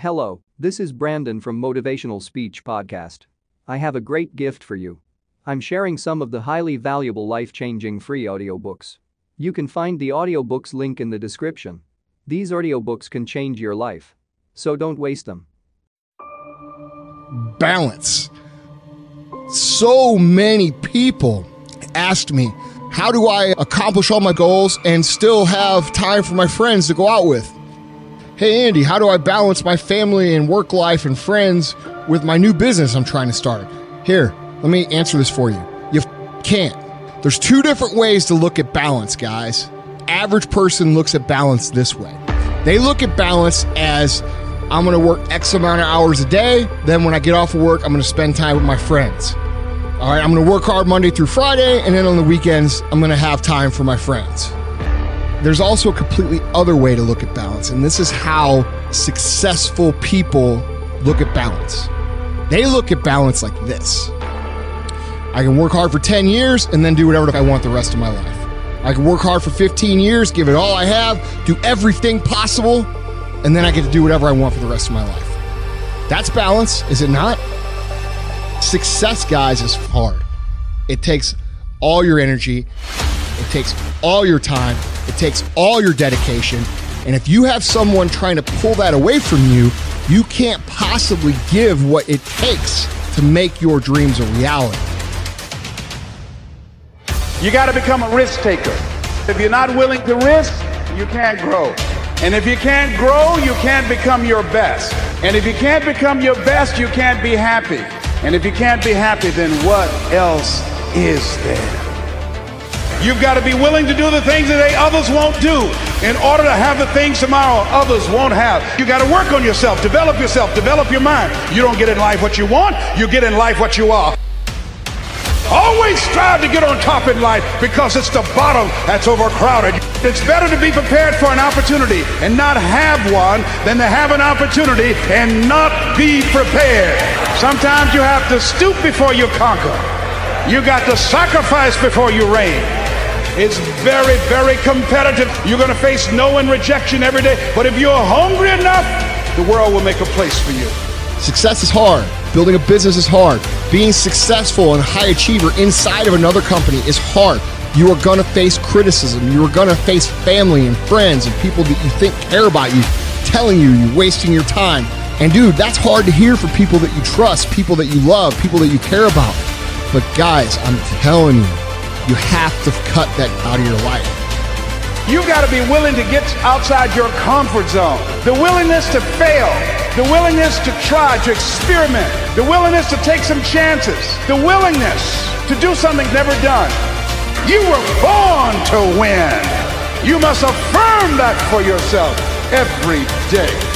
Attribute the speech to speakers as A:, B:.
A: Hello, this is Brandon from Motivational Speech Podcast. I have a great gift for you. I'm sharing some of the highly valuable life-changing free audiobooks. You can find the audiobooks link in the description. These audiobooks can change your life. So don't waste them.
B: balance. So many people asked me, how do I accomplish all my goals and still have time for my friends to go out with? Hey, Andy, how do I balance my family and work life and friends with my new business I'm trying to start? Here, let me answer this for you. You f- can't. There's two different ways to look at balance, guys. Average person looks at balance this way. They look at balance as I'm going to work X amount of hours a day. Then when I get off of work, I'm going to spend time with my friends. All right, I'm going to work hard Monday through Friday, and then on the weekends, I'm going to have time for my friends. There's also a completely other way to look at balance, and this is how successful people look at balance. They look at balance like this I can work hard for 10 years and then do whatever I want the rest of my life. I can work hard for 15 years, give it all I have, do everything possible, and then I get to do whatever I want for the rest of my life. That's balance, is it not? Success, guys, is hard. It takes all your energy, it takes all your time, it takes all your dedication. And if you have someone trying to pull that away from you, you can't possibly give what it takes to make your dreams a reality.
C: You got to become a risk taker. If you're not willing to risk, you can't grow. And if you can't grow, you can't become your best. And if you can't become your best, you can't be happy. And if you can't be happy, then what else is there? You've got to be willing to do the things they others won't do in order to have the things tomorrow others won't have. You got to work on yourself, develop yourself, develop your mind. You don't get in life what you want, you get in life what you are. Always strive to get on top in life because it's the bottom that's overcrowded. It's better to be prepared for an opportunity and not have one than to have an opportunity and not be prepared. Sometimes you have to stoop before you conquer. You got to sacrifice before you reign. It's very, very competitive. You're going to face no and rejection every day. But if you're hungry enough, the world will make a place for you.
B: Success is hard. Building a business is hard. Being successful and a high achiever inside of another company is hard. You are going to face criticism. You are going to face family and friends and people that you think care about you telling you you're wasting your time. And dude, that's hard to hear from people that you trust, people that you love, people that you care about. But guys, I'm telling you, you have to cut that out of your life.
C: You've got to be willing to get outside your comfort zone. The willingness to fail. The willingness to try, to experiment. The willingness to take some chances. The willingness to do something never done. You were born to win. You must affirm that for yourself every day.